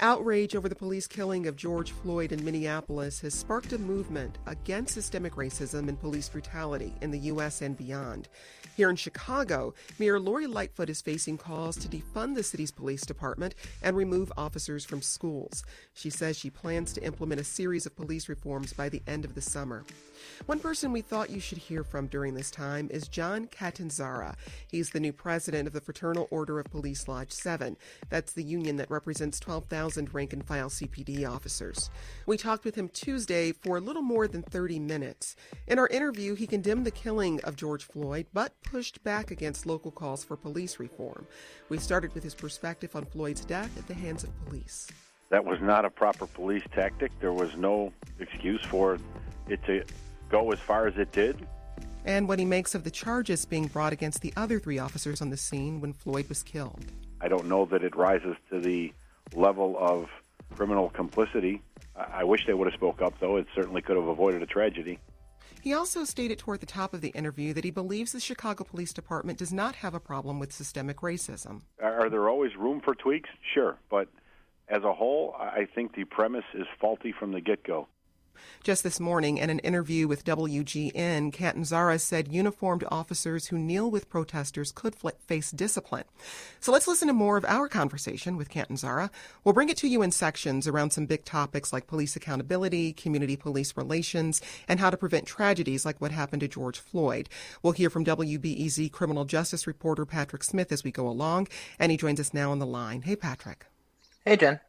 Outrage over the police killing of George Floyd in Minneapolis has sparked a movement against systemic racism and police brutality in the U.S. and beyond. Here in Chicago, Mayor Lori Lightfoot is facing calls to defund the city's police department and remove officers from schools. She says she plans to implement a series of police reforms by the end of the summer. One person we thought you should hear from during this time is John Catanzara. He's the new president of the Fraternal Order of Police Lodge 7. That's the union that represents 12,000 rank and file CPD officers. We talked with him Tuesday for a little more than 30 minutes. In our interview, he condemned the killing of George Floyd, but pushed back against local calls for police reform. We started with his perspective on Floyd's death at the hands of police. That was not a proper police tactic. There was no excuse for it to go as far as it did. And what he makes of the charges being brought against the other three officers on the scene when Floyd was killed. I don't know that it rises to the level of criminal complicity. I wish they would have spoke up, though. It certainly could have avoided a tragedy. He also stated toward the top of the interview that he believes the Chicago Police Department does not have a problem with systemic racism. Are there always room for tweaks? Sure. But as a whole, I think the premise is faulty from the get go. Just this morning, in an interview with WGN, Catanzara said uniformed officers who kneel with protesters could face discipline. So let's listen to more of our conversation with Catanzara. We'll bring it to you in sections around some big topics like police accountability, community police relations, and how to prevent tragedies like what happened to George Floyd. We'll hear from WBEZ criminal justice reporter Patrick Smith as we go along, and he joins us now on the line. Hey, Patrick. Hey, Jen.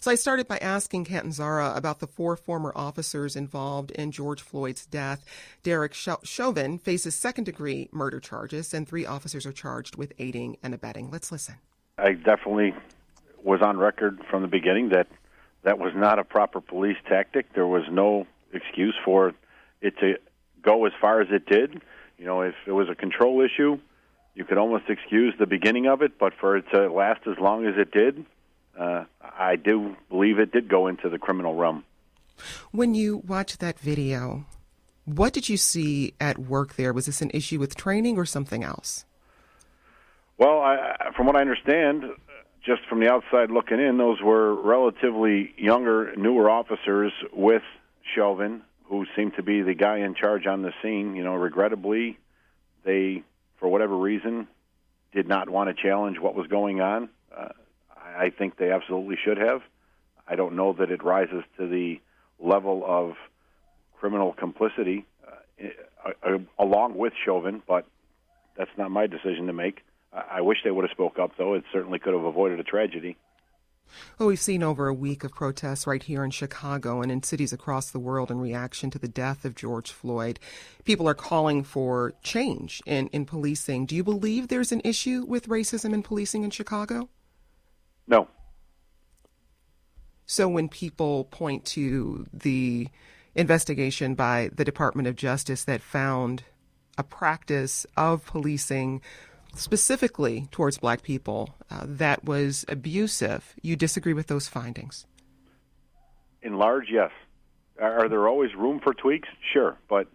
So I started by asking Catanzara about the four former officers involved in George Floyd's death. Derek Chauvin faces second degree murder charges, and three officers are charged with aiding and abetting. Let's listen. I definitely was on record from the beginning that that was not a proper police tactic. There was no excuse for it to go as far as it did. You know, if it was a control issue, you could almost excuse the beginning of it, but for it to last as long as it did, uh, I do believe it did go into the criminal realm. When you watched that video, what did you see at work there? Was this an issue with training or something else? Well, I, from what I understand, just from the outside looking in, those were relatively younger, newer officers with Chauvin, who seemed to be the guy in charge on the scene. You know, regrettably, they, for whatever reason, did not want to challenge what was going on. Uh, I think they absolutely should have. I don't know that it rises to the level of criminal complicity uh, uh, along with Chauvin, but that's not my decision to make. I wish they would have spoke up, though. It certainly could have avoided a tragedy. Well, we've seen over a week of protests right here in Chicago and in cities across the world in reaction to the death of George Floyd. People are calling for change in, in policing. Do you believe there's an issue with racism in policing in Chicago? No. So when people point to the investigation by the Department of Justice that found a practice of policing specifically towards black people uh, that was abusive, you disagree with those findings? In large, yes. Are there always room for tweaks? Sure. But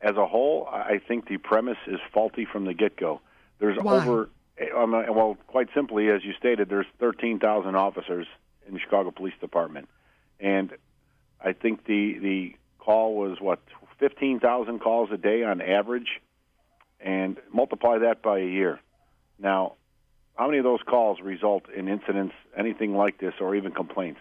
as a whole, I think the premise is faulty from the get go. There's Why? over well, quite simply, as you stated, there's 13,000 officers in the Chicago Police Department, and I think the the call was what 15,000 calls a day on average, and multiply that by a year. Now, how many of those calls result in incidents, anything like this, or even complaints?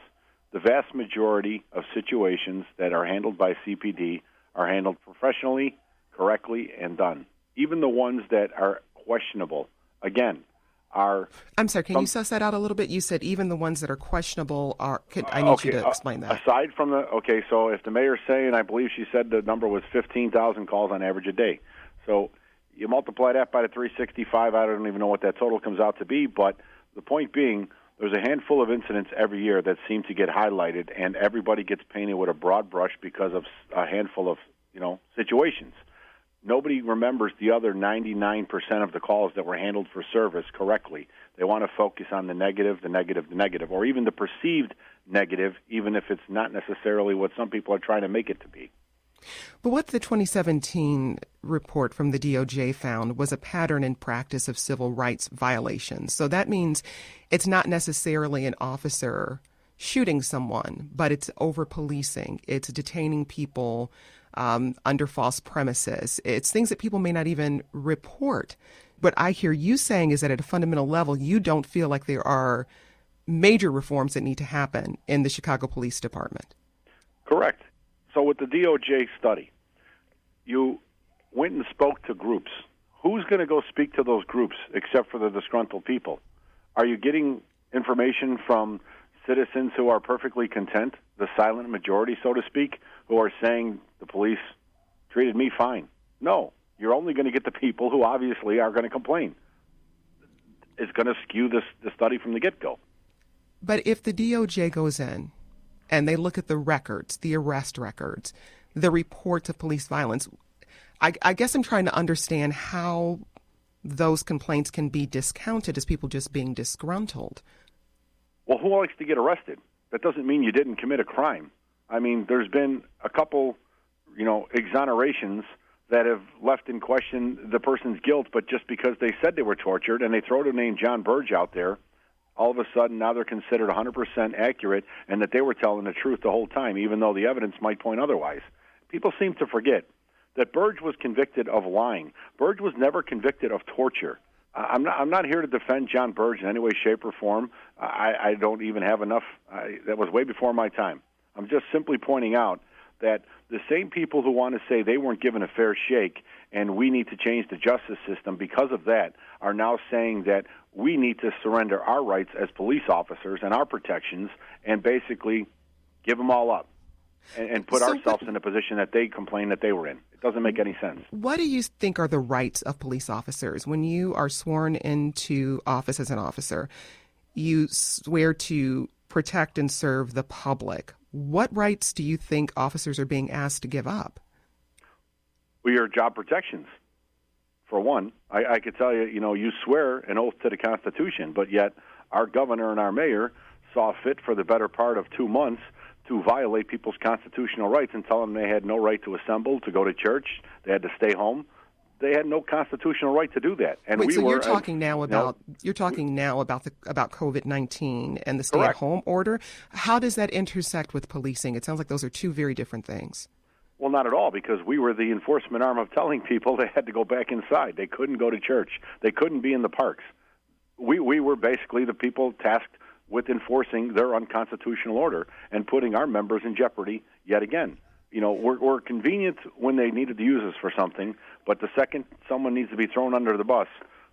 The vast majority of situations that are handled by CPD are handled professionally, correctly, and done. Even the ones that are questionable again, are. I'm sorry. Can some, you suss that out a little bit? You said even the ones that are questionable are. Could, I need okay, you to uh, explain that. Aside from the okay, so if the mayor's saying, I believe she said the number was 15,000 calls on average a day. So you multiply that by the 365. I don't even know what that total comes out to be, but the point being, there's a handful of incidents every year that seem to get highlighted, and everybody gets painted with a broad brush because of a handful of you know situations. Nobody remembers the other 99% of the calls that were handled for service correctly. They want to focus on the negative, the negative, the negative, or even the perceived negative, even if it's not necessarily what some people are trying to make it to be. But what the 2017 report from the DOJ found was a pattern in practice of civil rights violations. So that means it's not necessarily an officer shooting someone, but it's over policing, it's detaining people um, under false premises, it's things that people may not even report. What I hear you saying is that at a fundamental level, you don't feel like there are major reforms that need to happen in the Chicago Police Department. Correct. So with the DOJ study, you went and spoke to groups. Who's going to go speak to those groups except for the disgruntled people? Are you getting information from citizens who are perfectly content, the silent majority, so to speak, who are saying the police treated me fine? No. You're only going to get the people who obviously are going to complain. It's going to skew this the study from the get go. But if the DOJ goes in and they look at the records, the arrest records, the reports of police violence. I, I guess I'm trying to understand how those complaints can be discounted as people just being disgruntled. Well, who likes to get arrested? That doesn't mean you didn't commit a crime. I mean, there's been a couple, you know, exonerations that have left in question the person's guilt, but just because they said they were tortured and they throw the name John Burge out there, all of a sudden now they're considered 100% accurate and that they were telling the truth the whole time, even though the evidence might point otherwise. People seem to forget that Burge was convicted of lying. Burge was never convicted of torture. I'm not. I'm not here to defend John Burge in any way, shape, or form. I, I don't even have enough. I, that was way before my time. I'm just simply pointing out that the same people who want to say they weren't given a fair shake and we need to change the justice system because of that are now saying that we need to surrender our rights as police officers and our protections and basically give them all up and, and put so ourselves what, in a position that they complain that they were in. It doesn't make any sense. What do you think are the rights of police officers when you are sworn into office as an officer? You swear to protect and serve the public. What rights do you think officers are being asked to give up? Well, your job protections for one. I, I could tell you, you know, you swear an oath to the Constitution, but yet our governor and our mayor saw fit for the better part of two months to violate people's constitutional rights and tell them they had no right to assemble, to go to church, they had to stay home. They had no constitutional right to do that. And Wait, we so were, you're talking now about you're talking now about the about COVID nineteen and the stay at home order. How does that intersect with policing? It sounds like those are two very different things. Well, not at all, because we were the enforcement arm of telling people they had to go back inside. They couldn't go to church. They couldn't be in the parks. We we were basically the people tasked with enforcing their unconstitutional order and putting our members in jeopardy yet again. You know, we're, we're convenient when they needed to use us for something, but the second someone needs to be thrown under the bus,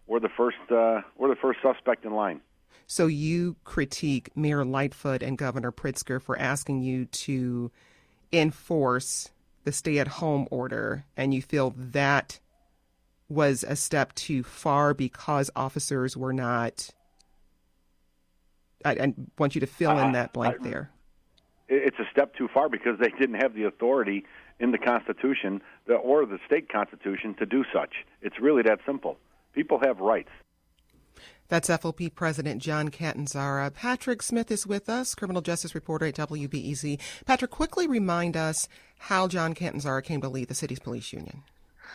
we're the first uh, we're the first suspect in line. So you critique Mayor Lightfoot and Governor Pritzker for asking you to enforce the stay at home order and you feel that was a step too far because officers were not. I, I want you to fill in that blank I, there. It's a step too far because they didn't have the authority in the Constitution or the state Constitution to do such. It's really that simple. People have rights. That's FOP President John Catanzara. Patrick Smith is with us, criminal justice reporter at WBEZ. Patrick, quickly remind us how John Catanzara came to lead the city's police union.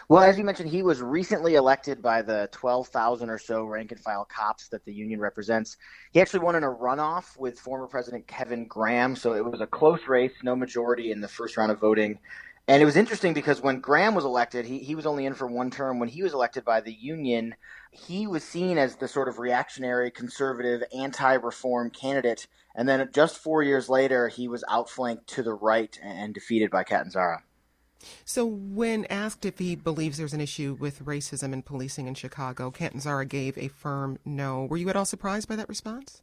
Well, as you mentioned, he was recently elected by the 12,000 or so rank and file cops that the union represents. He actually won in a runoff with former President Kevin Graham, so it was a close race, no majority in the first round of voting. And it was interesting because when Graham was elected, he, he was only in for one term. When he was elected by the union, he was seen as the sort of reactionary, conservative, anti reform candidate. And then just four years later, he was outflanked to the right and defeated by Catanzara. So, when asked if he believes there's an issue with racism and policing in Chicago, Catanzara gave a firm no. Were you at all surprised by that response?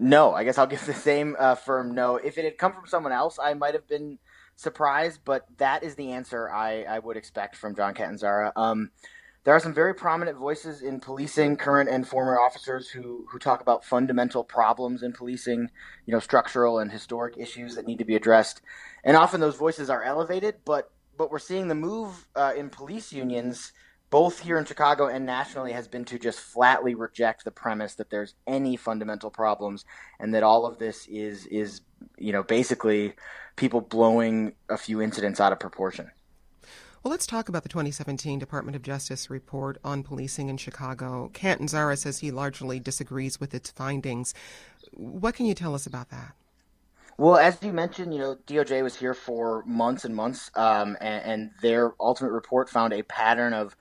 No, I guess I'll give the same uh, firm no. If it had come from someone else, I might have been surprised, but that is the answer I, I would expect from John Catanzara. Um, there are some very prominent voices in policing, current and former officers who who talk about fundamental problems in policing, you know, structural and historic issues that need to be addressed. And often those voices are elevated, but but we're seeing the move uh, in police unions both here in Chicago and nationally has been to just flatly reject the premise that there's any fundamental problems and that all of this is is you know basically people blowing a few incidents out of proportion. Well, let's talk about the 2017 Department of Justice report on policing in Chicago. Catanzara says he largely disagrees with its findings. What can you tell us about that? Well, as you mentioned, you know, DOJ was here for months and months, um, and, and, their ultimate report found a pattern of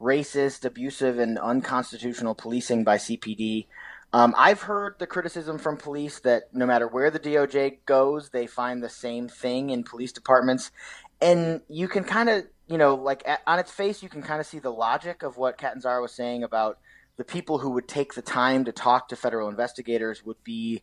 racist, abusive, and unconstitutional policing by CPD. Um, I've heard the criticism from police that no matter where the DOJ goes, they find the same thing in police departments. And you can kind of, you know, like at, on its face, you can kind of see the logic of what Catanzara was saying about the people who would take the time to talk to federal investigators would be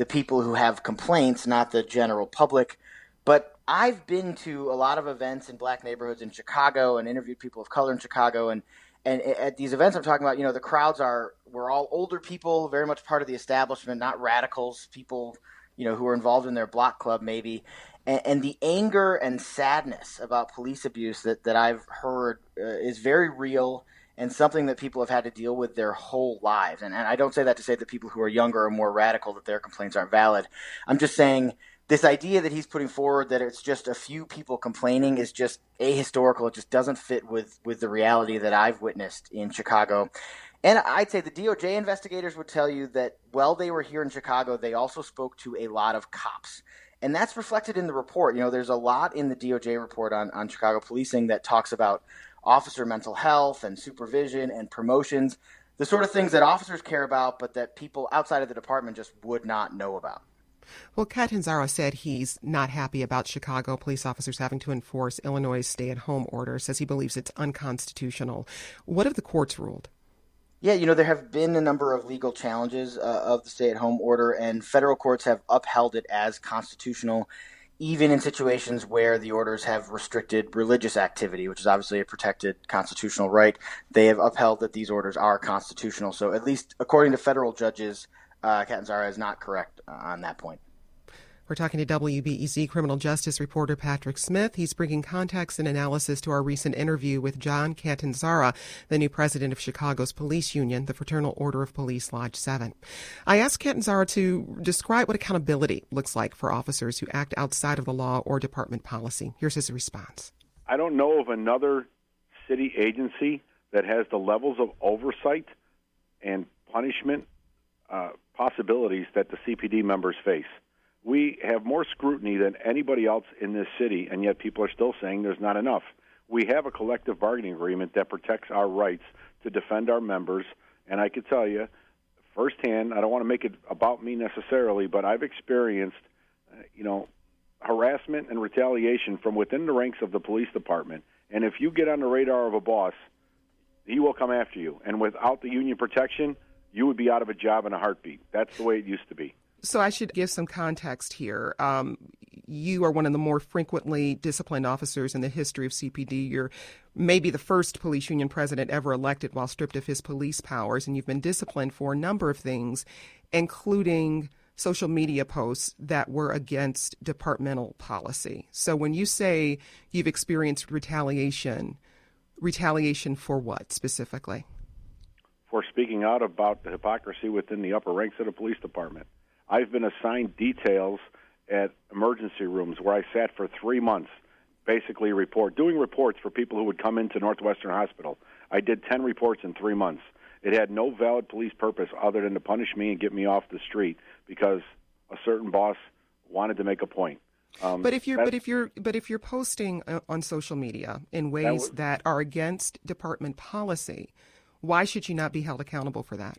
the people who have complaints, not the general public. But I've been to a lot of events in black neighborhoods in Chicago and interviewed people of color in Chicago and and at these events I'm talking about, you know, the crowds are we're all older people, very much part of the establishment, not radicals, people, you know, who are involved in their block club maybe. And, and the anger and sadness about police abuse that, that I've heard uh, is very real and something that people have had to deal with their whole lives. And, and I don't say that to say that people who are younger are more radical that their complaints aren't valid. I'm just saying this idea that he's putting forward that it's just a few people complaining is just ahistorical. It just doesn't fit with with the reality that I've witnessed in Chicago. And I'd say the DOJ investigators would tell you that while they were here in Chicago, they also spoke to a lot of cops. And that's reflected in the report. You know, there's a lot in the DOJ report on, on Chicago policing that talks about officer mental health and supervision and promotions, the sort of things that officers care about, but that people outside of the department just would not know about. Well, Catanzara said he's not happy about Chicago police officers having to enforce Illinois' stay at home order, says he believes it's unconstitutional. What have the courts ruled? Yeah, you know, there have been a number of legal challenges uh, of the stay at home order, and federal courts have upheld it as constitutional, even in situations where the orders have restricted religious activity, which is obviously a protected constitutional right. They have upheld that these orders are constitutional. So, at least according to federal judges, uh, is not correct on that point. We're talking to WBEZ criminal justice reporter Patrick Smith. He's bringing context and analysis to our recent interview with John Catanzara, the new president of Chicago's police union, the Fraternal Order of Police Lodge 7. I asked Catanzara to describe what accountability looks like for officers who act outside of the law or department policy. Here's his response. I don't know of another city agency that has the levels of oversight and punishment uh, possibilities that the CPD members face. We have more scrutiny than anybody else in this city, and yet people are still saying there's not enough. We have a collective bargaining agreement that protects our rights to defend our members, and I can tell you firsthand, I don't want to make it about me necessarily, but I've experienced, uh, you know, harassment and retaliation from within the ranks of the police department. And if you get on the radar of a boss, he will come after you. And without the union protection, you would be out of a job in a heartbeat. That's the way it used to be. So I should give some context here. Um, you are one of the more frequently disciplined officers in the history of CPD. You're maybe the first police union president ever elected while stripped of his police powers, and you've been disciplined for a number of things, including social media posts that were against departmental policy. So when you say you've experienced retaliation, retaliation for what specifically? for speaking out about the hypocrisy within the upper ranks of the police department. I've been assigned details at emergency rooms where I sat for three months, basically report doing reports for people who would come into Northwestern Hospital. I did ten reports in three months. It had no valid police purpose other than to punish me and get me off the street because a certain boss wanted to make a point. Um, but if you're but if you're but if you're posting uh, on social media in ways that, was, that are against department policy, why should you not be held accountable for that?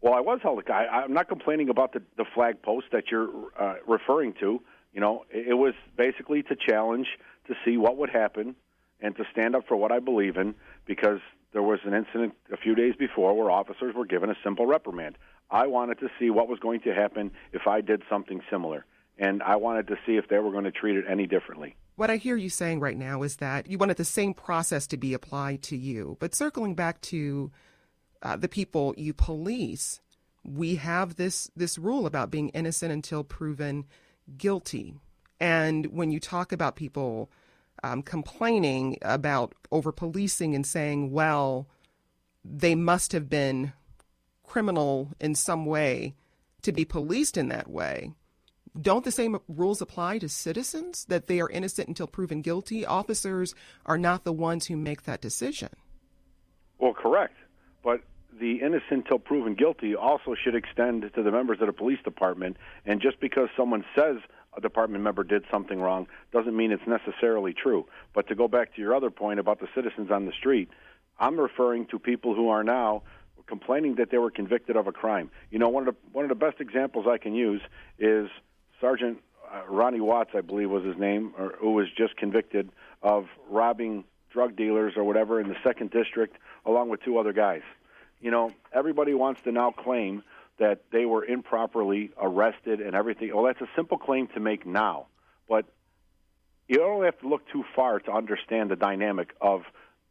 Well, I was held. I, I'm not complaining about the, the flag post that you're uh, referring to. You know, it, it was basically to challenge to see what would happen and to stand up for what I believe in because there was an incident a few days before where officers were given a simple reprimand. I wanted to see what was going to happen if I did something similar, and I wanted to see if they were going to treat it any differently. What I hear you saying right now is that you wanted the same process to be applied to you. But circling back to uh, the people you police, we have this this rule about being innocent until proven guilty. And when you talk about people um, complaining about over policing and saying, well, they must have been criminal in some way to be policed in that way, don't the same rules apply to citizens that they are innocent until proven guilty? Officers are not the ones who make that decision. Well, correct. But the innocent until proven guilty also should extend to the members of the police department. And just because someone says a department member did something wrong doesn't mean it's necessarily true. But to go back to your other point about the citizens on the street, I'm referring to people who are now complaining that they were convicted of a crime. You know, one of the one of the best examples I can use is Sergeant uh, Ronnie Watts, I believe was his name, or, who was just convicted of robbing drug dealers or whatever in the second district, along with two other guys. You know, everybody wants to now claim that they were improperly arrested and everything. Well, that's a simple claim to make now, but you don't have to look too far to understand the dynamic of,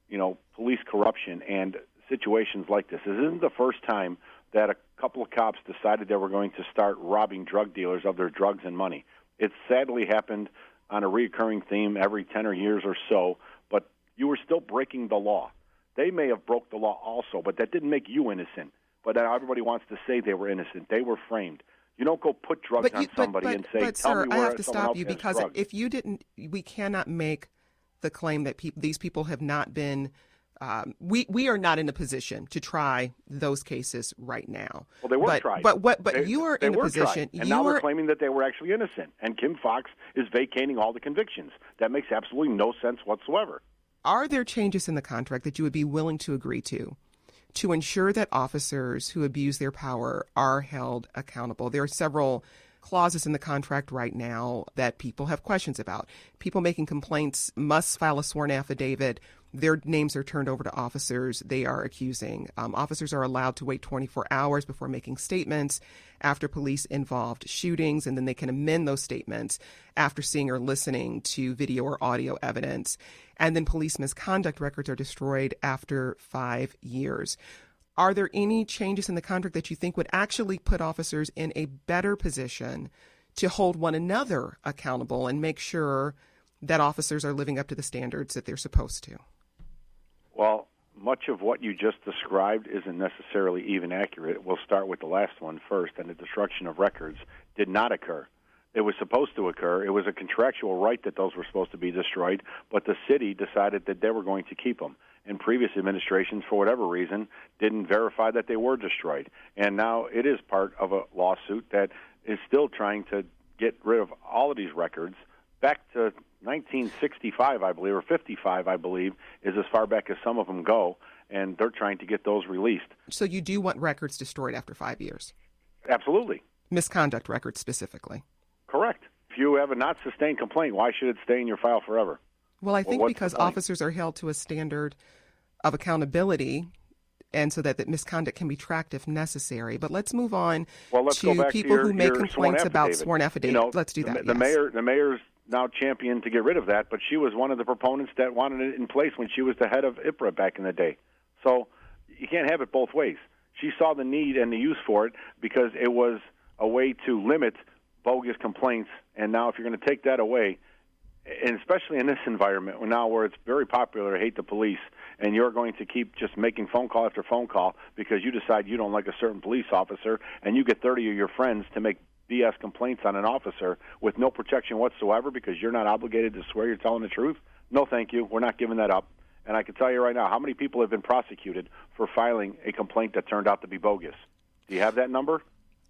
you know, police corruption and situations like this. This isn't the first time that a couple of cops decided they were going to start robbing drug dealers of their drugs and money. It sadly happened on a recurring theme every 10 or years or so, but you were still breaking the law. They may have broke the law also, but that didn't make you innocent. But everybody wants to say they were innocent. They were framed. You don't go put drugs but you, on somebody but, but, and say, but, "Tell sir, me where I have to stop you because drugs. if you didn't, we cannot make the claim that pe- these people have not been um, we we are not in a position to try those cases right now. Well, they were but, tried. But what? But they, you are in a position. Tried. And you now are, they're claiming that they were actually innocent. And Kim Foxx is vacating all the convictions. That makes absolutely no sense whatsoever. Are there changes in the contract that you would be willing to agree to? To ensure that officers who abuse their power are held accountable. There are several clauses in the contract right now that people have questions about. People making complaints must file a sworn affidavit their names are turned over to officers they are accusing. Um, officers are allowed to wait 24 hours before making statements after police involved shootings, and then they can amend those statements after seeing or listening to video or audio evidence. And then police misconduct records are destroyed after five years. Are there any changes in the contract that you think would actually put officers in a better position to hold one another accountable and make sure that officers are living up to the standards that they're supposed to? Well, much of what you just described isn't necessarily even accurate. We'll start with the last one first, and the destruction of records did not occur. It was supposed to occur. It was a contractual right that those were supposed to be destroyed, but the city decided that they were going to keep them. And previous administrations, for whatever reason, didn't verify that they were destroyed. And now it is part of a lawsuit that is still trying to get rid of all of these records back to 1965, I believe, or 55, I believe, is as far back as some of them go, and they're trying to get those released. So you do want records destroyed after five years? Absolutely. Misconduct records specifically? Correct. If you have a not sustained complaint, why should it stay in your file forever? Well, I think well, because officers are held to a standard of accountability and so that, that misconduct can be tracked if necessary. But let's move on well, let's to people to your, who make complaints sworn about sworn affidavit. You know, let's do that. The, yes. mayor, the mayor's now championed to get rid of that, but she was one of the proponents that wanted it in place when she was the head of IPRA back in the day. So you can't have it both ways. She saw the need and the use for it because it was a way to limit bogus complaints. And now, if you're going to take that away, and especially in this environment now where it's very popular to hate the police, and you're going to keep just making phone call after phone call because you decide you don't like a certain police officer, and you get 30 of your friends to make BS complaints on an officer with no protection whatsoever because you're not obligated to swear you're telling the truth? No, thank you. We're not giving that up. And I can tell you right now, how many people have been prosecuted for filing a complaint that turned out to be bogus? Do you have that number?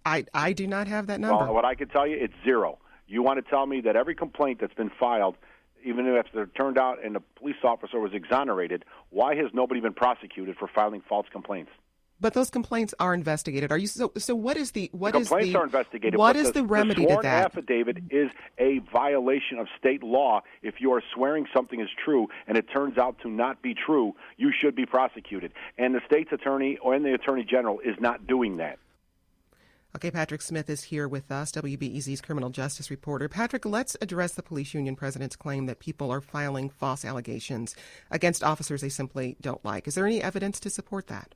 I, I do not have that number. Well, what I can tell you, it's zero. You want to tell me that every complaint that's been filed, even if it turned out and the police officer was exonerated, why has nobody been prosecuted for filing false complaints? But those complaints are investigated. Are you so? So what is the what the is complaints the are investigated? What is the, the remedy the to that? affidavit is a violation of state law. If you are swearing something is true and it turns out to not be true, you should be prosecuted. And the state's attorney or the attorney general is not doing that. Okay, Patrick Smith is here with us, WBEZ's criminal justice reporter. Patrick, let's address the police union president's claim that people are filing false allegations against officers they simply don't like. Is there any evidence to support that?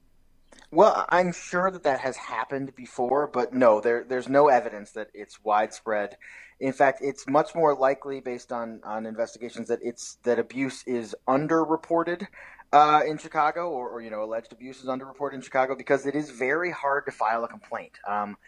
Well, I'm sure that that has happened before, but no, there, there's no evidence that it's widespread. In fact, it's much more likely, based on, on investigations, that it's that abuse is underreported uh, in Chicago, or, or, you know, alleged abuse is underreported in Chicago because it is very hard to file a complaint. Um,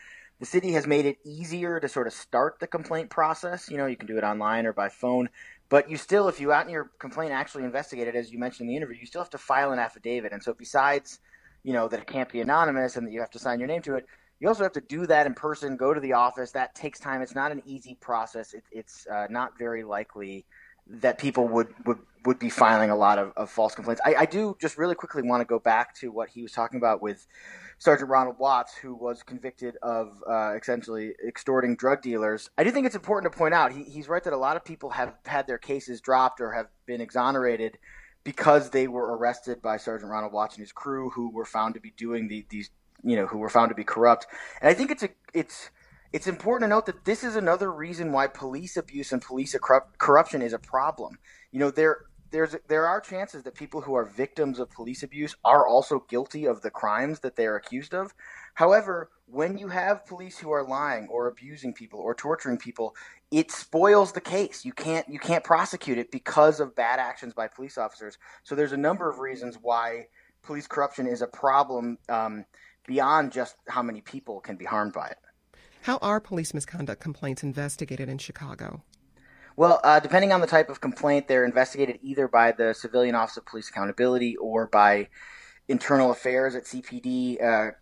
the city has made it easier to sort of start the complaint process. You know, you can do it online or by phone, but you still, if you out in your complaint actually investigated, as you mentioned in the interview, you still have to file an affidavit. And so, besides, you know, that it can't be anonymous and that you have to sign your name to it, you also have to do that in person. Go to the office. That takes time. It's not an easy process. It, it's uh, not very likely that people would would would be filing a lot of, of false complaints. I, I, do just really quickly want to go back to what he was talking about with Sergeant Ronald Watts, who was convicted of uh, essentially extorting drug dealers. I do think it's important to point out he, he's right that a lot of people have had their cases dropped or have been exonerated because they were arrested by Sergeant Ronald Watts and his crew, who were found to be doing the, these, you know, who were found to be corrupt. And I think it's a it's it's important to note that this is another reason why police abuse and police corruption is a problem. You know, there there's there are chances that people who are victims of police abuse are also guilty of the crimes that they are accused of. However, when you have police who are lying or abusing people or torturing people, it spoils the case. You can't you can't prosecute it because of bad actions by police officers. So there's a number of reasons why police corruption is a problem um, beyond just how many people can be harmed by it. How are police misconduct complaints investigated in Chicago? Well, uh, depending on the type of complaint, they're investigated either by the Civilian Office of Police Accountability or by Internal Affairs at CPD. Uh,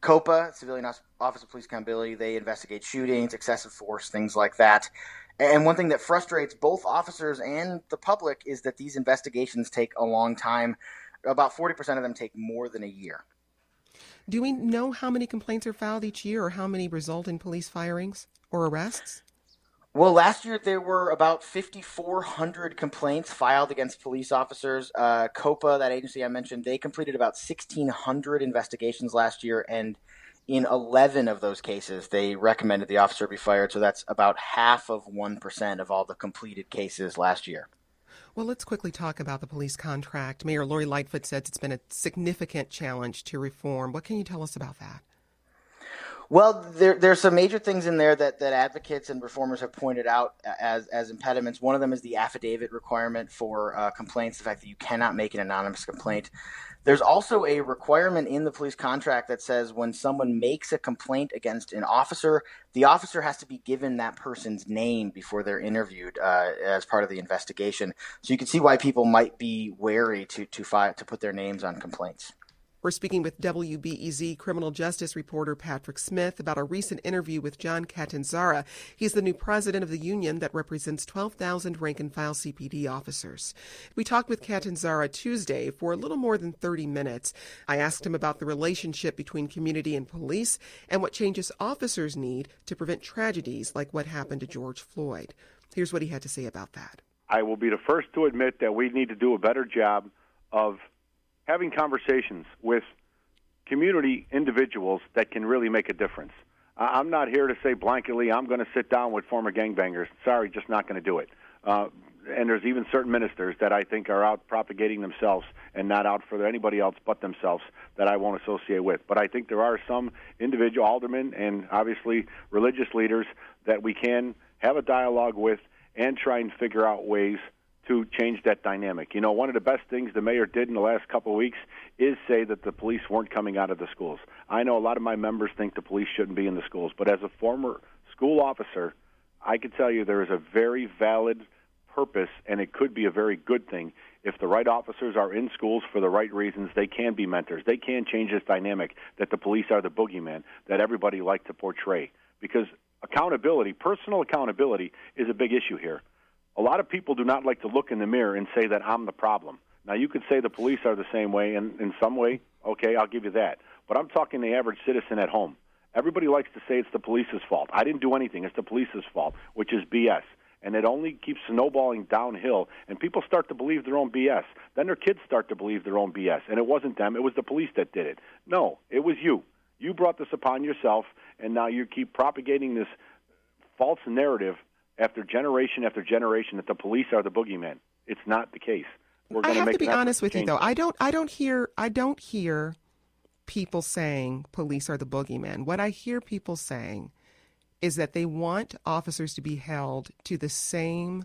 COPA, Civilian Office of Police Accountability, they investigate shootings, excessive force, things like that. And one thing that frustrates both officers and the public is that these investigations take a long time. About 40% of them take more than a year. Do we know how many complaints are filed each year or how many result in police firings or arrests? Well, last year there were about 5,400 complaints filed against police officers. Uh, COPA, that agency I mentioned, they completed about 1,600 investigations last year, and in 11 of those cases, they recommended the officer be fired. So that's about half of 1% of all the completed cases last year. Well, let's quickly talk about the police contract. Mayor Lori Lightfoot says it's been a significant challenge to reform. What can you tell us about that? Well, there, there's some major things in there that, that advocates and reformers have pointed out as, as impediments. One of them is the affidavit requirement for uh, complaints, the fact that you cannot make an anonymous complaint. There's also a requirement in the police contract that says when someone makes a complaint against an officer, the officer has to be given that person's name before they're interviewed uh, as part of the investigation. So you can see why people might be wary to to, fi- to put their names on complaints. We're speaking with WBEZ criminal justice reporter Patrick Smith about a recent interview with John Catanzara. He's the new president of the union that represents 12,000 rank and file CPD officers. We talked with Catanzara Tuesday for a little more than 30 minutes. I asked him about the relationship between community and police and what changes officers need to prevent tragedies like what happened to George Floyd. Here's what he had to say about that. I will be the first to admit that we need to do a better job of having conversations with community individuals that can really make a difference. I'm not here to say blanketly, I'm going to sit down with former gangbangers. Sorry, just not going to do it. Uh, and there's even certain ministers that I think are out propagating themselves and not out for anybody else but themselves that I won't associate with. But I think there are some individual aldermen and obviously religious leaders that we can have a dialogue with and try and figure out ways to change that dynamic. You know, one of the best things the mayor did in the last couple of weeks is say that the police weren't coming out of the schools. I know a lot of my members think the police shouldn't be in the schools, but as a former school officer, I can tell you there is a very valid purpose, and it could be a very good thing. If the right officers are in schools for the right reasons, they can be mentors. They can change this dynamic that the police are the boogeyman that everybody likes to portray. Because accountability, personal accountability, is a big issue here. A lot of people do not like to look in the mirror and say that I'm the problem. Now, you could say the police are the same way, and in some way, okay, I'll give you that. But I'm talking the average citizen at home. Everybody likes to say it's the police's fault. I didn't do anything. It's the police's fault, which is BS. And it only keeps snowballing downhill, and people start to believe their own BS. Then their kids start to believe their own BS. And it wasn't them, it was the police that did it. No, it was you. You brought this upon yourself, and now you keep propagating this false narrative after generation after generation that the police are the boogeyman. It's not the case. We're I have to be honest with you, though. I don't. I don't hear. I don't hear people saying police are the boogeyman. What I hear people saying is that they want officers to be held to the same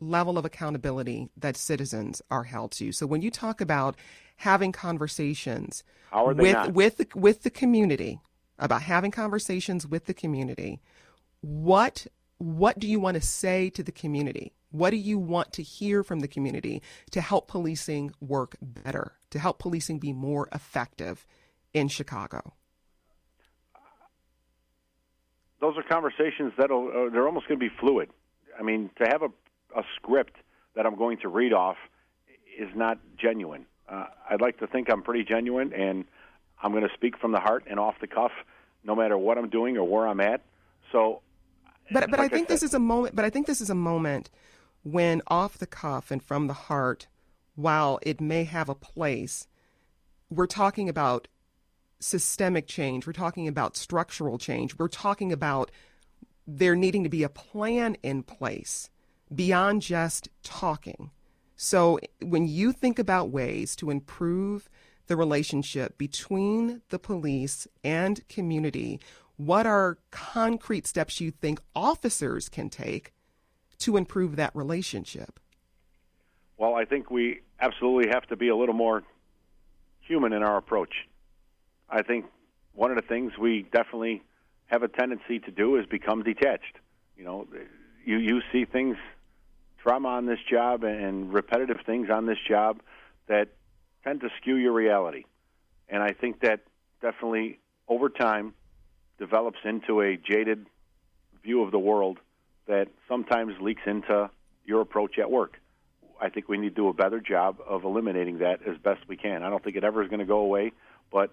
level of accountability that citizens are held to. So when you talk about having conversations with not? with the, with the community about having conversations with the community, what what do you want to say to the community? What do you want to hear from the community to help policing work better, to help policing be more effective in Chicago? Those are conversations that uh, they're almost going to be fluid. I mean, to have a, a script that I'm going to read off is not genuine. Uh, I'd like to think I'm pretty genuine, and I'm going to speak from the heart and off the cuff, no matter what I'm doing or where I'm at. So, but but like I think I this is a moment. But I think this is a moment when off the cuff and from the heart, while it may have a place, we're talking about systemic change. We're talking about structural change. We're talking about there needing to be a plan in place beyond just talking. So when you think about ways to improve the relationship between the police and community, what are concrete steps you think officers can take to improve that relationship? Well, I think we absolutely have to be a little more human in our approach. I think one of the things we definitely have a tendency to do is become detached. You know, you you see things trauma on this job and repetitive things on this job that tend to skew your reality. And I think that definitely over time develops into a jaded view of the world that sometimes leaks into your approach at work. I think we need to do a better job of eliminating that as best we can. I don't think it ever is going to go away, but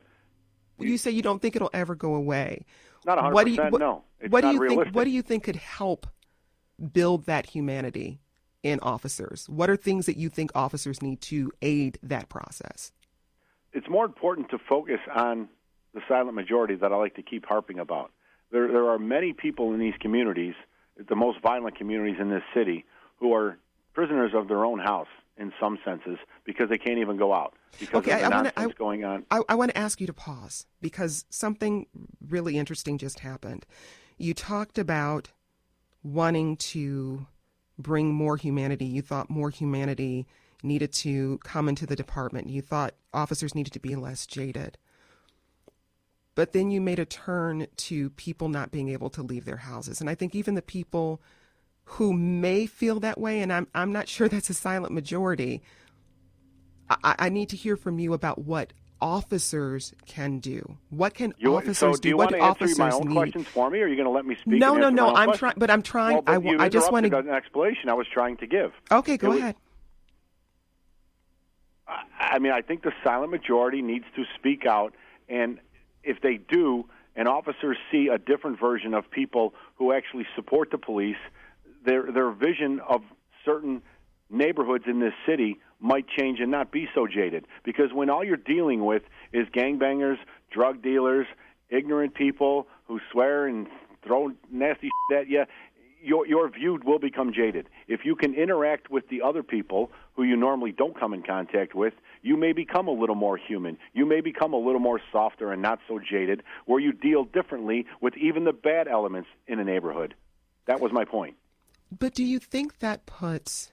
we, you say you don't think it'll ever go away. Not 100%, what do you, what, no. what do you realistic. think what do you think could help build that humanity in officers? What are things that you think officers need to aid that process? It's more important to focus on the silent majority that I like to keep harping about. There, there are many people in these communities, the most violent communities in this city, who are prisoners of their own house in some senses because they can't even go out because okay, of the I, nonsense wanna, I, going on. I, I want to ask you to pause because something really interesting just happened. You talked about wanting to bring more humanity. You thought more humanity needed to come into the department. You thought officers needed to be less jaded. But then you made a turn to people not being able to leave their houses. And I think even the people who may feel that way, and I'm, I'm not sure that's a silent majority, I, I need to hear from you about what officers can do. What can you, officers so do? do? You what want to officers answer my own need? questions for me, or are you going to let me speak? No, no, no. I'm trying, but I'm trying. Well, I, I just want to an explanation I was trying to give. Okay, go it ahead. Was, I mean, I think the silent majority needs to speak out, and if they do, and officers see a different version of people who actually support the police, their their vision of certain neighborhoods in this city might change and not be so jaded. Because when all you're dealing with is gangbangers, drug dealers, ignorant people who swear and throw nasty shit at you, your your view will become jaded. If you can interact with the other people who you normally don't come in contact with, you may become a little more human. You may become a little more softer and not so jaded, where you deal differently with even the bad elements in a neighborhood. That was my point. But do you think that puts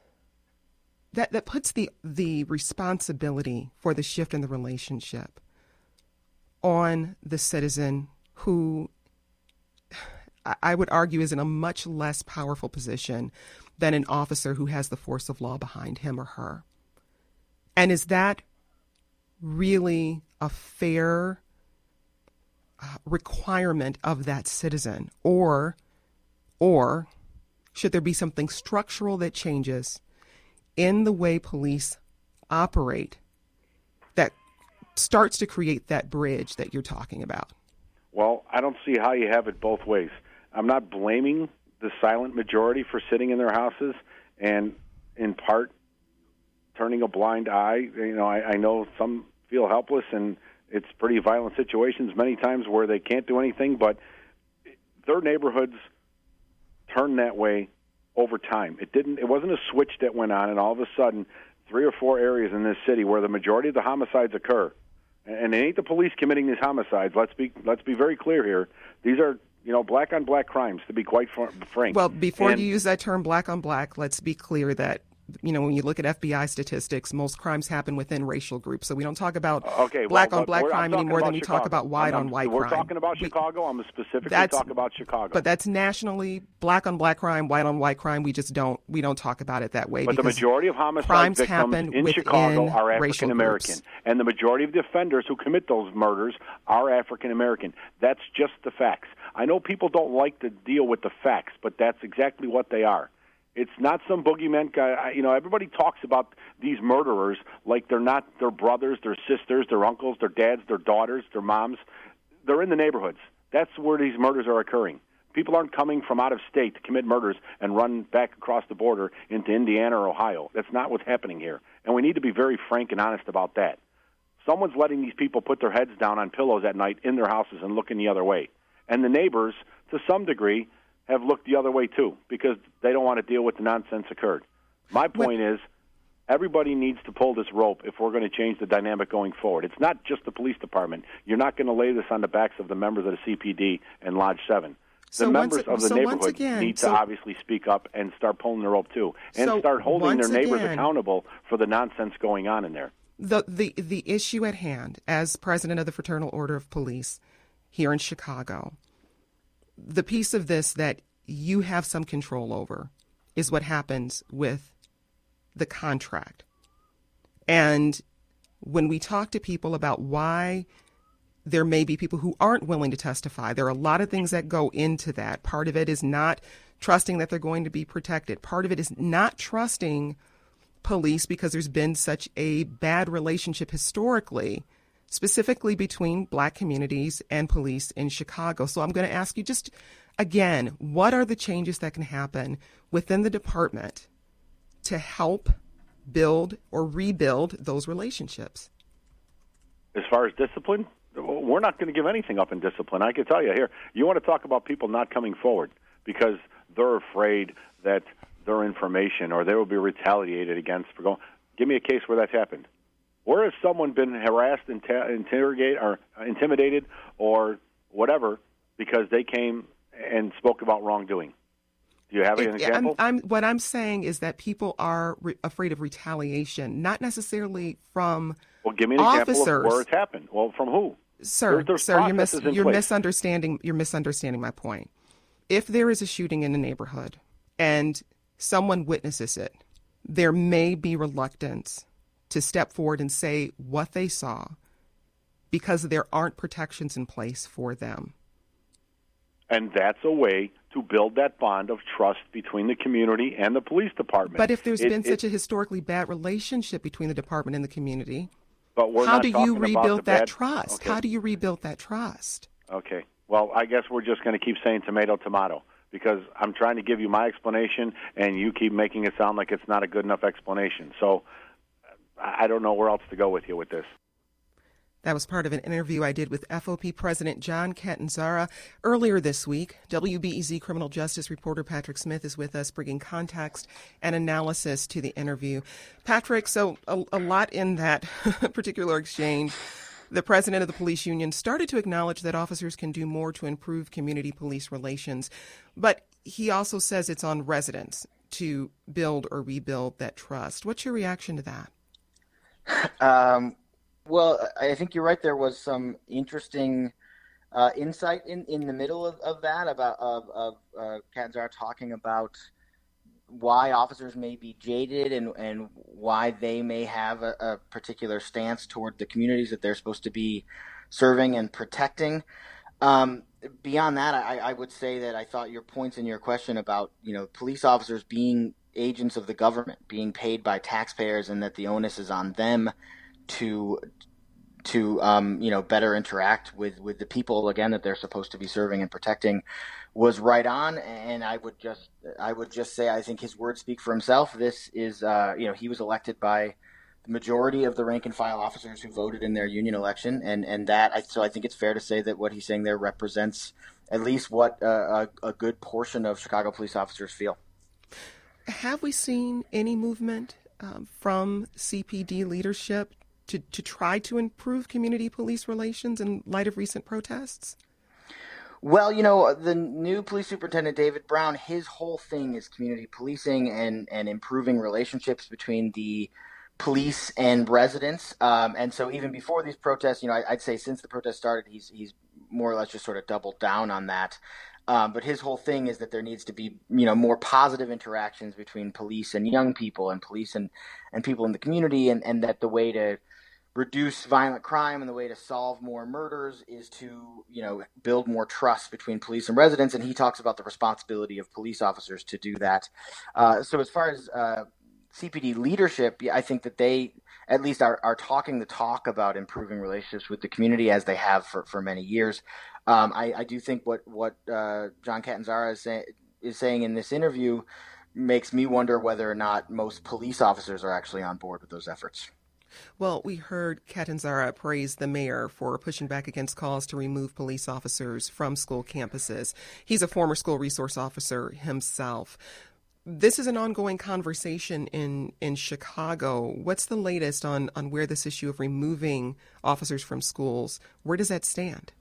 that that puts the the responsibility for the shift in the relationship on the citizen who I would argue is in a much less powerful position than an officer who has the force of law behind him or her. And is that really a fair uh, requirement of that citizen or or should there be something structural that changes in the way police operate that starts to create that bridge that you're talking about? Well, I don't see how you have it both ways. I'm not blaming the silent majority for sitting in their houses and, in part, turning a blind eye. You know, I, I know some feel helpless and It's pretty violent situations many times where they can't do anything, but their neighborhoods turn that way over time. It didn't. It wasn't a switch that went on, and all of a sudden, three or four areas in this city where the majority of the homicides occur, and it ain't the police committing these homicides. Let's be let's be very clear here. These are you know black on black crimes, to be quite frank. Well, before and, you use that term black on black, let's be clear that you know, when you look at FBI statistics, most crimes happen within racial groups. So we don't talk about okay, black well, on black crime any more than we Chicago. talk about white I'm, on white we're crime. We're talking about Chicago. I'm specifically talking about Chicago. But that's nationally black on black crime, white on white crime. We just don't we don't talk about it that way. But the majority of homicide crimes victims happen in Chicago are African American, and the majority of the offenders who commit those murders are African American. That's just the facts. I know people don't like to deal with the facts, but that's exactly what they are. It's not some boogeyman guy. You know, everybody talks about these murderers like they're not their brothers, their sisters, their uncles, their dads, their daughters, their moms. They're in the neighborhoods. That's where these murders are occurring. People aren't coming from out of state to commit murders and run back across the border into Indiana or Ohio. That's not what's happening here. And we need to be very frank and honest about that. Someone's letting these people put their heads down on pillows at night in their houses and looking the other way. And the neighbors, to some degree, have looked the other way too because they don't want to deal with the nonsense occurred. My point is everybody needs to pull this rope if we're going to change the dynamic going forward. It's not just the police department. You're not going to lay this on the backs of the members of the CPD and Lodge 7. The so members once, of the so neighborhood again, need to so, obviously speak up and start pulling the rope too, and start holding their neighbors again, accountable for the nonsense going on in there. The, the the issue at hand, as president of the Fraternal Order of Police here in Chicago, the piece of this that you have some control over is what happens with the contract. And when we talk to people about why there may be people who aren't willing to testify, there are a lot of things that go into that. Part of it is not trusting that they're going to be protected. Part of it is not trusting police because there's been such a bad relationship historically, specifically between black communities and police in Chicago. So I'm going to ask you just again, what are the changes that can happen within the department to help build or rebuild those relationships? As far as discipline, we're not going to give anything up in discipline. I can tell you here, you want to talk about people not coming forward because they're afraid that their information or they will be retaliated against for going. Give me a case where that's happened. Where has someone been harassed, interrogated, or intimidated, or whatever because they came and spoke about wrongdoing? Do you have an example? I'm, I'm, what I'm saying is that people are re- afraid of retaliation, not necessarily from well, give me an officers. example of where it's happened. Well, from who? Sir, There's- there's sir, you're, mis- you're misunderstanding. You're misunderstanding my point. If there is a shooting in a neighborhood and someone witnesses it, there may be reluctance to step forward and say what they saw because there aren't protections in place for them. And that's a way to build that bond of trust between the community and the police department. But if there's It- been it- such a historically bad relationship between the department and the community, but we're how do you rebuild that bad- trust? Okay. How do you rebuild that trust? Okay. Well, I guess we're just going to keep saying tomato, tomato because I'm trying to give you my explanation, and you keep making it sound like it's not a good enough explanation. So I don't know where else to go with you with this. That was part of an interview I did with FOP President John Catanzara earlier this week. WBEZ criminal justice reporter Patrick Smith is with us, bringing context and analysis to the interview. Patrick, so a, a lot in that particular exchange. The president of the police union started to acknowledge that officers can do more to improve community police relations, but he also says it's on residents to build or rebuild that trust. What's your reaction to that? Um, well, I think you're right. There was some interesting uh, insight in, in the middle of, of that about of, of uh, Catanzara talking about why officers may be jaded and, and why they may have a, a particular stance toward the communities that they're supposed to be serving and protecting. Um, beyond that, I, I would say that I thought your points in your question about you know police officers being agents of the government, being paid by taxpayers, and that the onus is on them to to um, you know better interact with with the people again that they're supposed to be serving and protecting was right on. And I would just I would just say I think his words speak for himself. This is uh, you know he was elected by the majority of the rank and file officers who voted in their union election, and and that so I think it's fair to say that what he's saying there represents at least what uh, a, a good portion of Chicago police officers feel. Have we seen any movement um, from CPD leadership to, to try to improve community police relations in light of recent protests? Well, you know, the new police superintendent, David Brown, his whole thing is community policing and, and improving relationships between the police and residents. Um, and so even before these protests, you know, I, would say since the protest started, he's, he's more or less just sort of doubled down on that. Um, but his whole thing is that there needs to be, you know, more positive interactions between police and young people and police and, and people in the community. And, and that the way to, reduce violent crime and the way to solve more murders is to you know build more trust between police and residents and he talks about the responsibility of police officers to do that uh, so as far as uh, cpd leadership i think that they at least are, are talking the talk about improving relationships with the community as they have for, for many years um, I, I, do think what what uh, john catanzara is, say, is saying in this interview makes me wonder whether or not most police officers are actually on board with those efforts well, we heard Catanzara praise the mayor for pushing back against calls to remove police officers from school campuses. He's a former school resource officer himself. This is an ongoing conversation in, in Chicago. What's the latest on, on where this issue of removing officers from schools, where does that stand?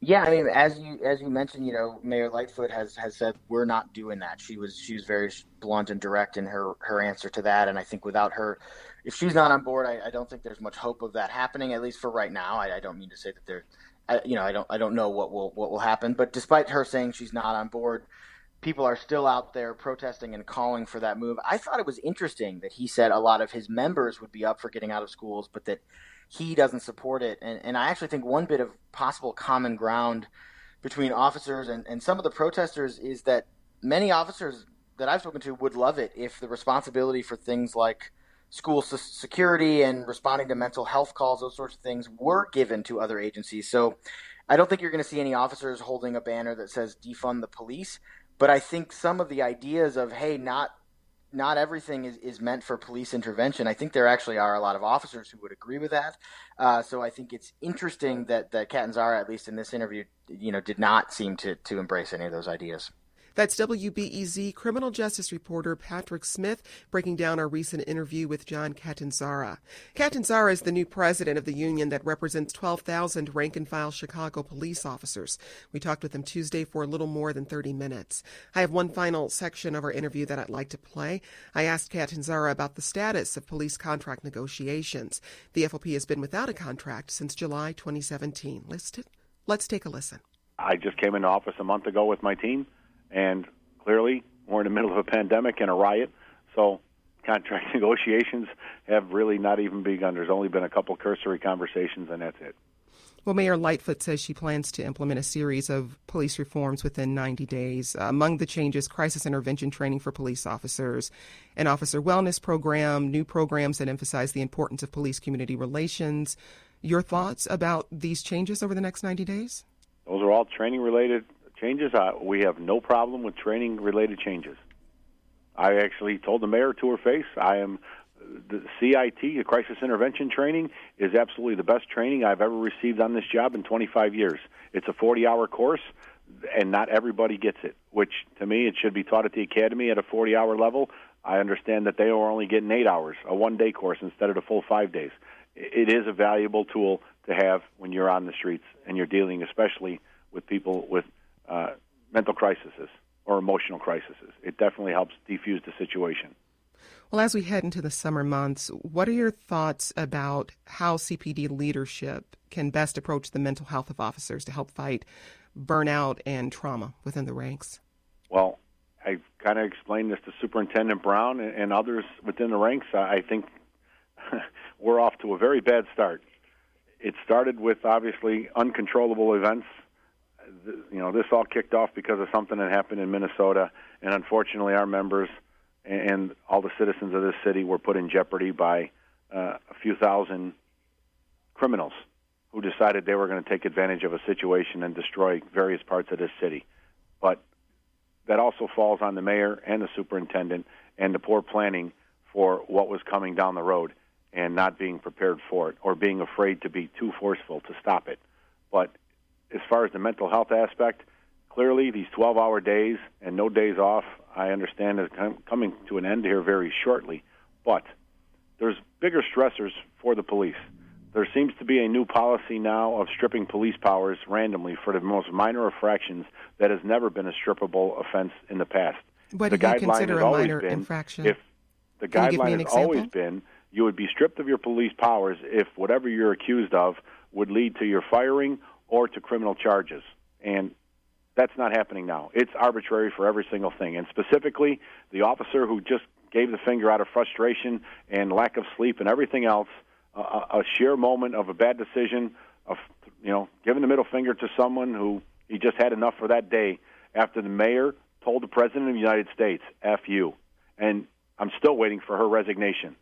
Yeah, I mean, as you as you mentioned, you know, Mayor Lightfoot has has said we're not doing that. She was she was very blunt and direct in her her answer to that, and I think without her if she's not on board, I, I, don't think there's much hope of that happening. At least for right now. I, I don't mean to say that there, I, you know, I don't I don't know what will what will happen. But despite her saying she's not on board, people are still out there protesting and calling for that move. I thought it was interesting that he said a lot of his members would be up for getting out of schools, but that he doesn't support it. And, and I actually think one bit of possible common ground between officers and, and some of the protesters is that many officers that I've spoken to would love it if the responsibility for things like school security and responding to mental health calls, those sorts of things, were given to other agencies. So I don't think you're going to see any officers holding a banner that says defund the police. But I think some of the ideas of, hey, not not everything is, is meant for police intervention. I think there actually are a lot of officers who would agree with that. Uh, so I think it's interesting that, that Catanzara, at least in this interview, you know, did not seem to, to embrace any of those ideas. That's WBEZ criminal justice reporter Patrick Smith breaking down our recent interview with John Catanzara. Catanzara is the new president of the union that represents 12,000 rank and file Chicago police officers. We talked with him Tuesday for a little more than 30 minutes. I have one final section of our interview that I'd like to play. I asked Catanzara about the status of police contract negotiations. The FOP has been without a contract since July 2017. Let's, let's take a listen. I just came into office a month ago with my team and clearly we're in the middle of a pandemic and a riot, so contract negotiations have really not even begun. There's only been a couple cursory conversations, and that's it. Well, Mayor Lightfoot says she plans to implement a series of police reforms within 90 days. Uh, among the changes, crisis intervention training for police officers, an officer wellness program, new programs that emphasize the importance of police community relations. Your thoughts about these changes over the next 90 days? Those are all training related changes. We have no problem with training related changes. I actually told the mayor to her face, I am the CIT, the crisis intervention training, is absolutely the best training I've ever received on this job in 25 years. It's a 40 hour course, and not everybody gets it, which to me, it should be taught at the academy at a 40 hour level. I understand that they are only getting eight hours, a one day course instead of the full five days. It is a valuable tool to have when you're on the streets and you're dealing, especially with people with uh, mental crises or emotional crises. It definitely helps defuse the situation. Well, as we head into the summer months, what are your thoughts about how CPD leadership can best approach the mental health of officers to help fight burnout and trauma within the ranks? Well, I've kind of explained this to Superintendent Brown and others within the ranks. I think we're off to a very bad start. It started with obviously uncontrollable events you know, this all kicked off because of something that happened in Minnesota, and unfortunately, our members and all the citizens of this city were put in jeopardy by uh, a few thousand criminals who decided they were going to take advantage of a situation and destroy various parts of this city. But that also falls on the mayor and the superintendent and the poor planning for what was coming down the road. and not being prepared for it or being afraid to be too forceful to stop it. But as far as the mental health aspect, clearly these 12 hour days and no days off, I understand is coming to an end here very shortly. But there's bigger stressors for the police. There seems to be a new policy now of stripping police powers randomly for the most minor infractions that has never been a strippable offense in the past. What the do you consider a minor been infraction? if the Can you give me guideline has always been you would be stripped of your police powers if whatever you're accused of would lead to your firing or to criminal charges. And that's not happening now. It's arbitrary for every single thing. And specifically, the officer who just gave the finger out of frustration and lack of sleep and everything else, a, a sheer moment of a bad decision, of you know, giving the middle finger to someone who he just had enough for that day after the mayor told the president of the United States, "F you," and I'm still waiting for her resignation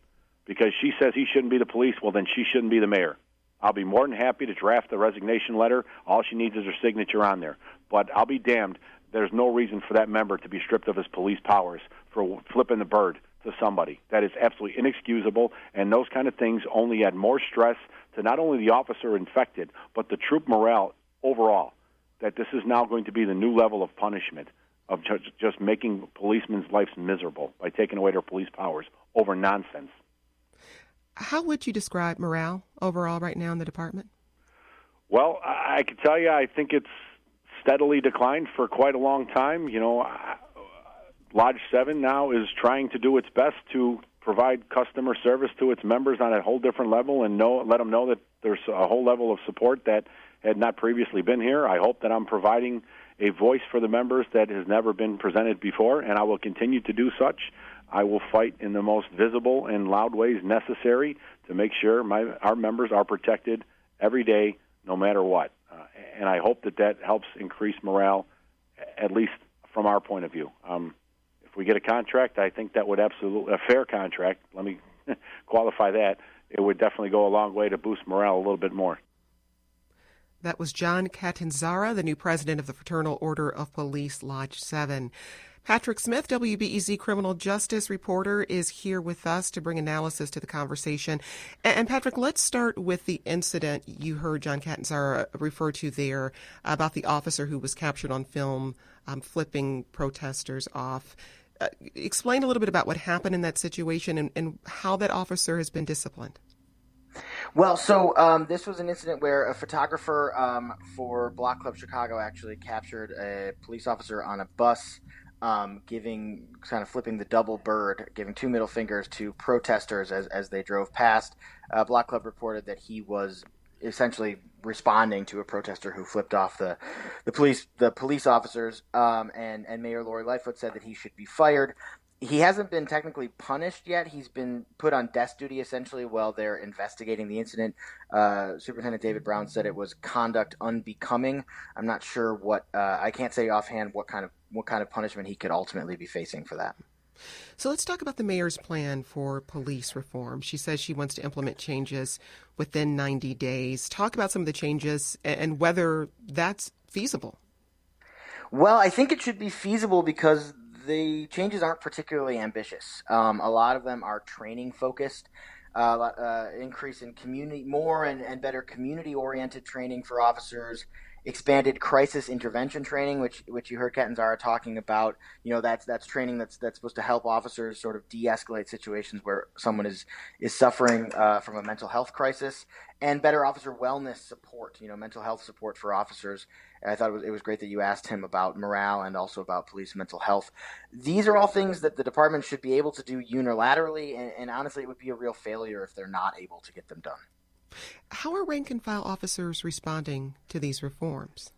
because she says he shouldn't be the police. Well, then she shouldn't be the mayor. I'll be more than happy to draft the resignation letter. All she needs is her signature on there. But I'll be damned. There's no reason for that member to be stripped of his police powers for flipping the bird to somebody. That is absolutely inexcusable, and those kind of things only add more stress to not only the officer infected, but the troop morale overall. That this is now going to be the new level of punishment of just, making policemen's lives miserable by taking away their police powers over nonsense. How would you describe morale overall right now in the department? Well, I, can tell you, I think it's steadily declined for quite a long time. You know, Lodge 7 now is trying to do its best to provide customer service to its members on a whole different level and know, let them know that there's a whole level of support that had not previously been here. I hope that I'm providing a voice for the members that has never been presented before, and I will continue to do such. I will fight in the most visible and loud ways necessary to make sure my our members are protected every day, no matter what. Uh, and I hope that that helps increase morale, at least from our point of view. Um, if we get a contract, I think that would absolutely a fair contract. Let me qualify that. It would definitely go a long way to boost morale a little bit more. That was John Catanzara, the new president of the Fraternal Order of Police Lodge 7. Patrick Smith, WBEZ criminal justice reporter, is here with us to bring analysis to the conversation. And Patrick, let's start with the incident you heard John Catanzara refer to there about the officer who was captured on film um, flipping protesters off. Uh, explain a little bit about what happened in that situation and, and how that officer has been disciplined. Well, so um, this was an incident where a photographer um, for Block Club Chicago actually captured a police officer on a bus, um, giving kind of flipping the double bird, giving two middle fingers to protesters as, as they drove past. Uh, Block Club reported that he was essentially responding to a protester who flipped off the the police the police officers um, and and Mayor Lori Lightfoot said that he should be fired he hasn't been technically punished yet. He's been put on desk duty essentially while they're investigating the incident. Uh, Superintendent David Brown said it was conduct unbecoming. I'm not sure what uh, I can't say offhand what kind of what kind of punishment he could ultimately be facing for that. So let's talk about the mayor's plan for police reform. She says she wants to implement changes within 90 days. Talk about some of the changes and whether that's feasible. Well, I think it should be feasible because the changes aren't particularly ambitious. Um, a lot of them are training focused. Uh, uh, increase in community, more and, and better community oriented training for officers, expanded crisis intervention training, which which you heard Kat and Catanzara talking about. You know, that's that's training that's that's supposed to help officers sort of de-escalate situations where someone is is suffering uh, from a mental health crisis, and better officer wellness support. You know, mental health support for officers. I thought it was, it was great that you asked him about morale and also about police mental health. These are all things that the department should be able to do unilaterally, and, and honestly, it would be a real failure if they're not able to get them done. How are rank and file officers responding to these reforms?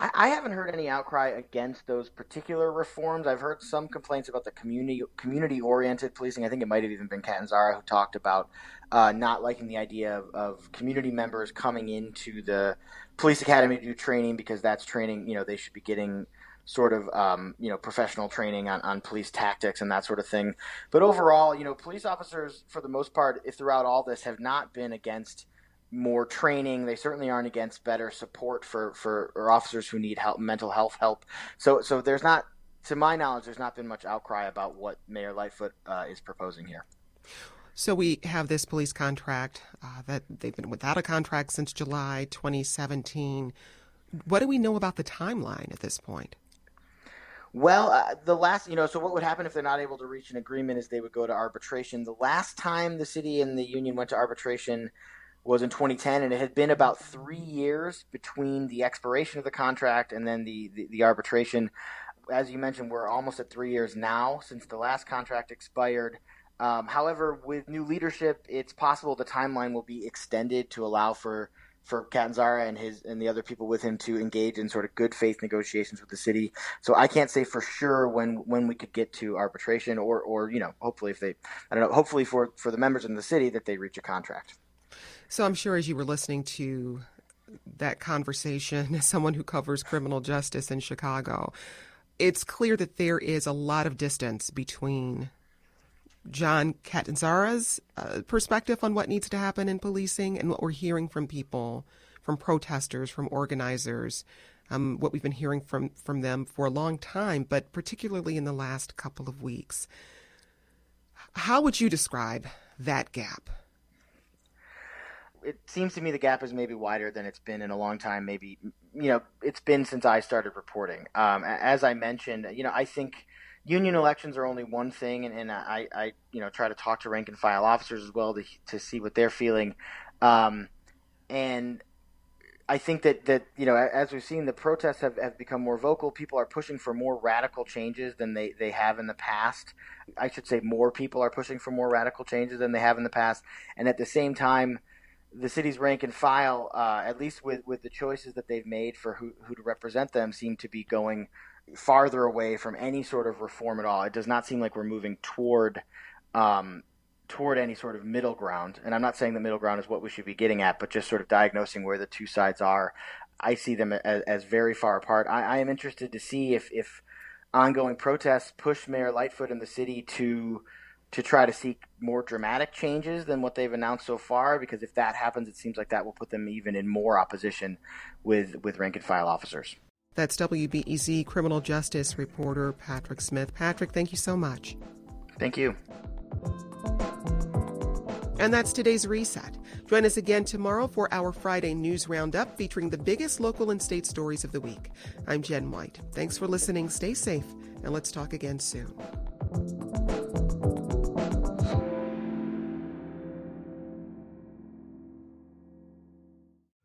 I, I haven't heard any outcry against those particular reforms. I've heard some complaints about the community community oriented policing. I think it might have even been Catanzara who talked about uh, not liking the idea of, of community members coming into the police academy to do training because that's training. You know, they should be getting sort of um, you know professional training on, on police tactics and that sort of thing. But overall, you know, police officers for the most part, if throughout all this, have not been against more training. They certainly aren't against better support for for officers who need help, mental health help. So so there's not, to my knowledge, there's not been much outcry about what Mayor Lightfoot uh, is proposing here. So we have this police contract uh, that they've been without a contract since July 2017. What do we know about the timeline at this point? Well, uh, the last, you know, so what would happen if they're not able to reach an agreement is they would go to arbitration. The last time the city and the union went to arbitration was in 2010, and it had been about three years between the expiration of the contract and then the, the, the arbitration. As you mentioned, we're almost at three years now since the last contract expired. Um, however, with new leadership, it's possible the timeline will be extended to allow for for Catanzara and his and the other people with him to engage in sort of good faith negotiations with the city. So I can't say for sure when when we could get to arbitration or or you know hopefully if they I don't know hopefully for for the members in the city that they reach a contract. So I'm sure as you were listening to that conversation, as someone who covers criminal justice in Chicago, it's clear that there is a lot of distance between John Catanzara's uh, perspective on what needs to happen in policing and what we're hearing from people, from protesters, from organizers, um, what we've been hearing from, from them for a long time, but particularly in the last couple of weeks. How would you describe that gap? it seems to me the gap is maybe wider than it's been in a long time. Maybe you know it's been since I started reporting. Um, as I mentioned, you know I think union elections are only one thing, and, and I, I you know try to talk to rank and file officers as well to to see what they're feeling, um, and I think that that you know as we've seen the protests have, have become more vocal. People are pushing for more radical changes than they, they have in the past. I should say more people are pushing for more radical changes than they have in the past, and at the same time the city's rank and file, uh, at least with, with the choices that they've made for who, who to represent them, seem to be going farther away from any sort of reform at all. It does not seem like we're moving toward um, toward any sort of middle ground. And I'm not saying the middle ground is what we should be getting at, but just sort of diagnosing where the two sides are. I see them as, as very far apart. I, I am interested to see if, if ongoing protests push Mayor Lightfoot and the city to to try to seek more dramatic changes than what they've announced so far. Because if that happens, it seems like that will put them even in more opposition with with rank and file officers. That's WBEZ criminal justice reporter Patrick Smith. Patrick, thank you so much. Thank you. And that's today's reset. Join us again tomorrow for our Friday news roundup featuring the biggest local and state stories of the week. I'm Jen White. Thanks for listening. Stay safe, and let's talk again soon.